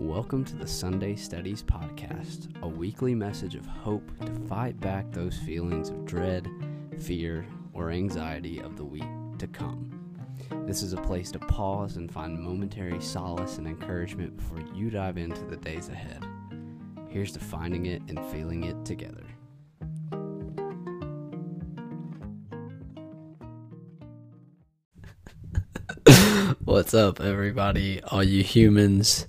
Welcome to the Sunday Studies Podcast, a weekly message of hope to fight back those feelings of dread, fear, or anxiety of the week to come. This is a place to pause and find momentary solace and encouragement before you dive into the days ahead. Here's to finding it and feeling it together. What's up, everybody? All you humans,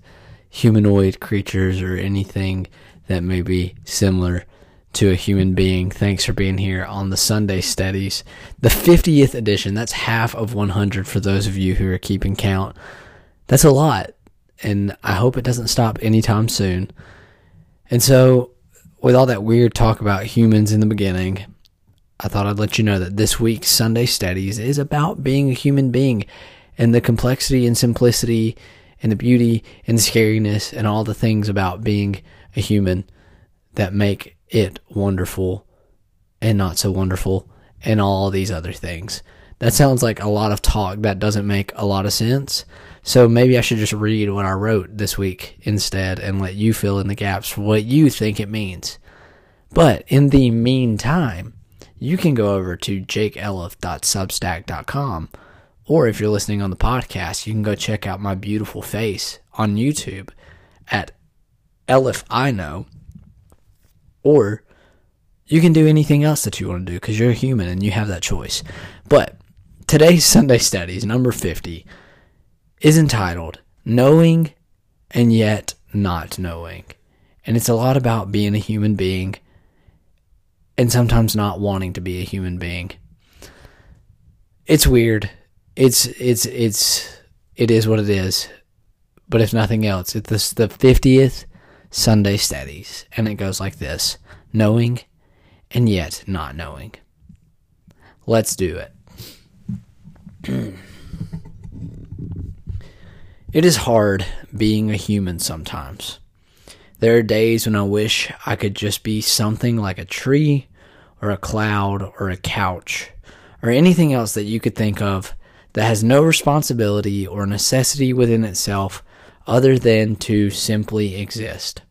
humanoid creatures, or anything that may be similar to a human being. Thanks for being here on the Sunday Studies, the 50th edition. That's half of 100 for those of you who are keeping count. That's a lot, and I hope it doesn't stop anytime soon. And so, with all that weird talk about humans in the beginning, I thought I'd let you know that this week's Sunday Studies is about being a human being and the complexity and simplicity and the beauty and the scariness and all the things about being a human that make it wonderful and not so wonderful and all these other things. That sounds like a lot of talk that doesn't make a lot of sense. So maybe I should just read what I wrote this week instead and let you fill in the gaps for what you think it means. But in the meantime, you can go over to jakeelliff.substack.com or if you're listening on the podcast, you can go check out my beautiful face on YouTube at Elif I know. Or you can do anything else that you want to do because you're a human and you have that choice. But today's Sunday Studies, number 50, is entitled Knowing and Yet Not Knowing. And it's a lot about being a human being and sometimes not wanting to be a human being. It's weird. It's it's it's it is what it is. But if nothing else, it's the fiftieth Sunday studies, and it goes like this: knowing and yet not knowing. Let's do it. it is hard being a human sometimes. There are days when I wish I could just be something like a tree or a cloud or a couch or anything else that you could think of that has no responsibility or necessity within itself other than to simply exist.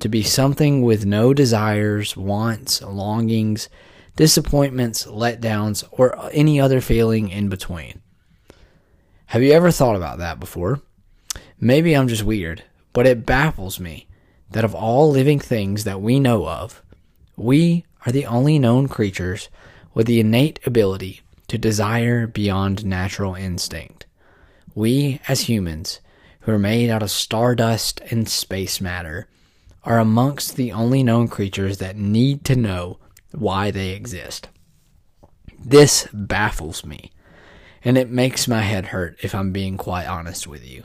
To be something with no desires, wants, longings, disappointments, letdowns, or any other feeling in between. Have you ever thought about that before? Maybe I'm just weird, but it baffles me that of all living things that we know of, we are the only known creatures with the innate ability to desire beyond natural instinct. We, as humans, who are made out of stardust and space matter, are amongst the only known creatures that need to know why they exist. This baffles me, and it makes my head hurt if I'm being quite honest with you.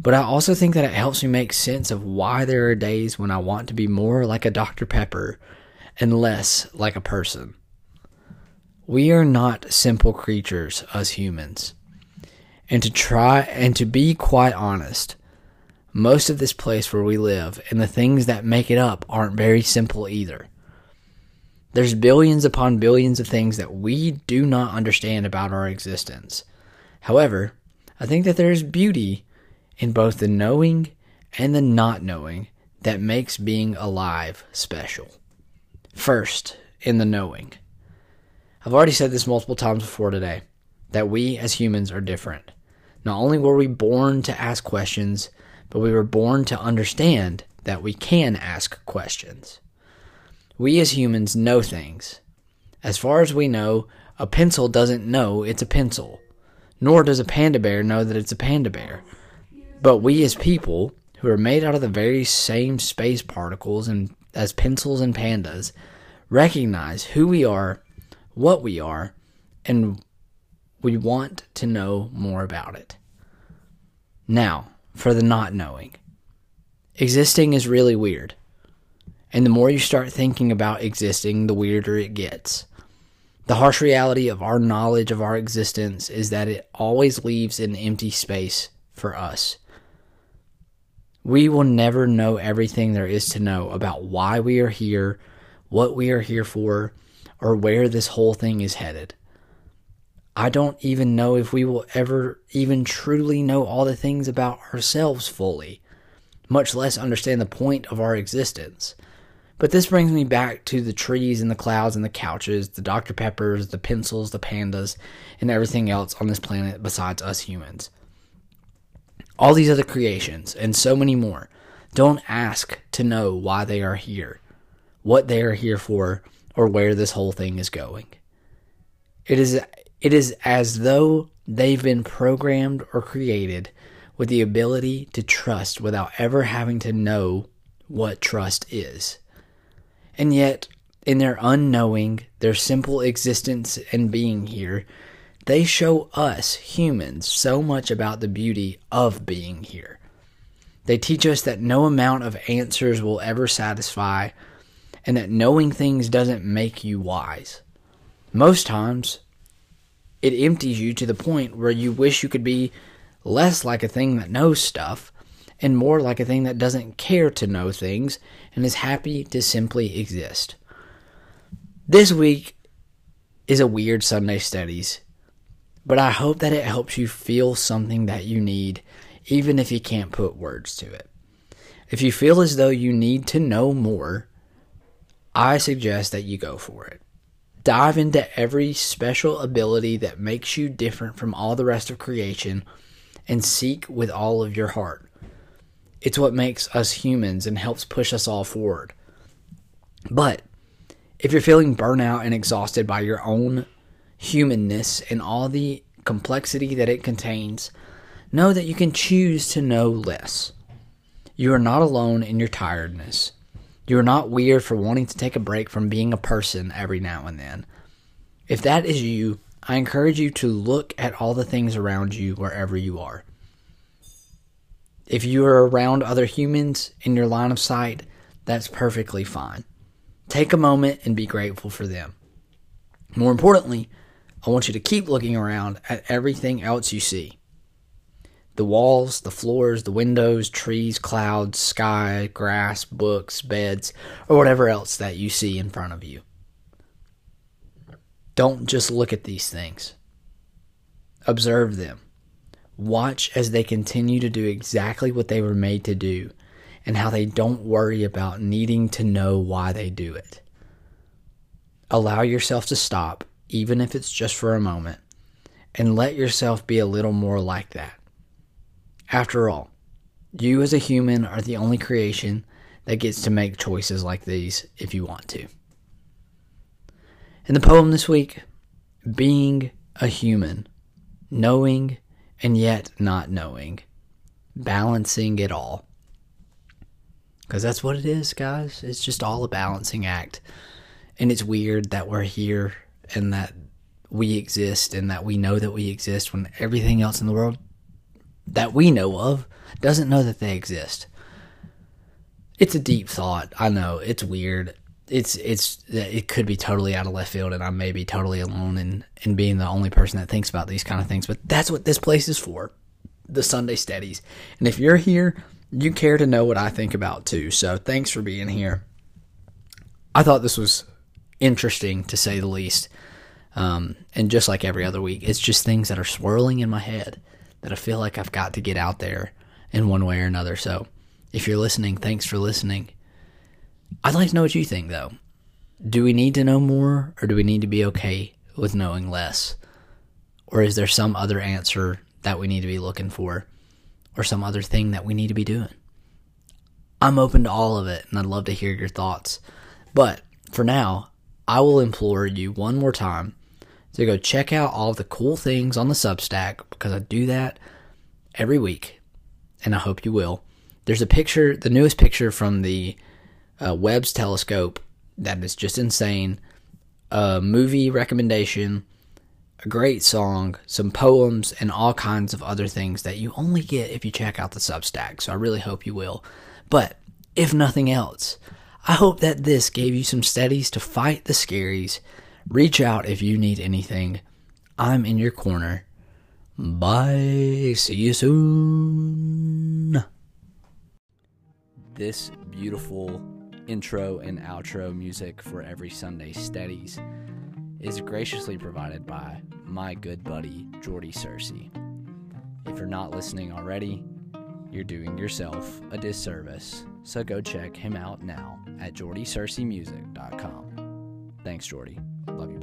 But I also think that it helps me make sense of why there are days when I want to be more like a Dr. Pepper and less like a person. We are not simple creatures, us humans. And to try and to be quite honest, most of this place where we live and the things that make it up aren't very simple either. There's billions upon billions of things that we do not understand about our existence. However, I think that there is beauty in both the knowing and the not knowing that makes being alive special. First, in the knowing. I've already said this multiple times before today that we as humans are different. Not only were we born to ask questions, but we were born to understand that we can ask questions. We as humans know things. As far as we know, a pencil doesn't know it's a pencil, nor does a panda bear know that it's a panda bear. But we as people, who are made out of the very same space particles and as pencils and pandas, recognize who we are, what we are, and we want to know more about it. Now, for the not knowing. Existing is really weird. And the more you start thinking about existing, the weirder it gets. The harsh reality of our knowledge of our existence is that it always leaves an empty space for us. We will never know everything there is to know about why we are here, what we are here for, or where this whole thing is headed. I don't even know if we will ever even truly know all the things about ourselves fully. much less understand the point of our existence. But this brings me back to the trees and the clouds and the couches, the Dr. Peppers, the pencils, the pandas, and everything else on this planet besides us humans. All these other creations, and so many more, don't ask to know why they are here, what they are here for, or where this whole thing is going. It is, it is as though they've been programmed or created with the ability to trust without ever having to know what trust is. And yet, in their unknowing, their simple existence and being here, they show us humans so much about the beauty of being here. They teach us that no amount of answers will ever satisfy, and that knowing things doesn't make you wise. Most times, it empties you to the point where you wish you could be less like a thing that knows stuff and more like a thing that doesn't care to know things and is happy to simply exist. This week is a weird Sunday studies, but I hope that it helps you feel something that you need, even if you can't put words to it. If you feel as though you need to know more, I suggest that you go for it. Dive into every special ability that makes you different from all the rest of creation and seek with all of your heart. It's what makes us humans and helps push us all forward. But if you're feeling burnout and exhausted by your own humanness and all the complexity that it contains, know that you can choose to know less. You are not alone in your tiredness. You are not weird for wanting to take a break from being a person every now and then. If that is you, I encourage you to look at all the things around you wherever you are. If you are around other humans in your line of sight, that's perfectly fine. Take a moment and be grateful for them. More importantly, I want you to keep looking around at everything else you see the walls, the floors, the windows, trees, clouds, sky, grass, books, beds, or whatever else that you see in front of you. Don't just look at these things. Observe them. Watch as they continue to do exactly what they were made to do and how they don't worry about needing to know why they do it. Allow yourself to stop, even if it's just for a moment, and let yourself be a little more like that. After all, you as a human are the only creation that gets to make choices like these if you want to. In the poem this week, being a human, knowing and yet not knowing, balancing it all. Because that's what it is, guys. It's just all a balancing act. And it's weird that we're here and that we exist and that we know that we exist when everything else in the world that we know of doesn't know that they exist. It's a deep thought. I know. It's weird it's it's it could be totally out of left field and I may be totally alone in in being the only person that thinks about these kind of things but that's what this place is for the Sunday studies and if you're here you care to know what I think about too so thanks for being here I thought this was interesting to say the least um, and just like every other week it's just things that are swirling in my head that I feel like I've got to get out there in one way or another so if you're listening thanks for listening I'd like to know what you think, though. Do we need to know more, or do we need to be okay with knowing less? Or is there some other answer that we need to be looking for, or some other thing that we need to be doing? I'm open to all of it, and I'd love to hear your thoughts. But for now, I will implore you one more time to go check out all the cool things on the Substack because I do that every week, and I hope you will. There's a picture, the newest picture from the uh, Webb's telescope that is just insane. A movie recommendation, a great song, some poems, and all kinds of other things that you only get if you check out the Substack. So I really hope you will. But if nothing else, I hope that this gave you some studies to fight the scaries. Reach out if you need anything. I'm in your corner. Bye. See you soon. This beautiful intro and outro music for every Sunday studies is graciously provided by my good buddy Jordy Searcy. If you're not listening already, you're doing yourself a disservice. So go check him out now at jordysearcymusic.com. Thanks, Jordy. Love you.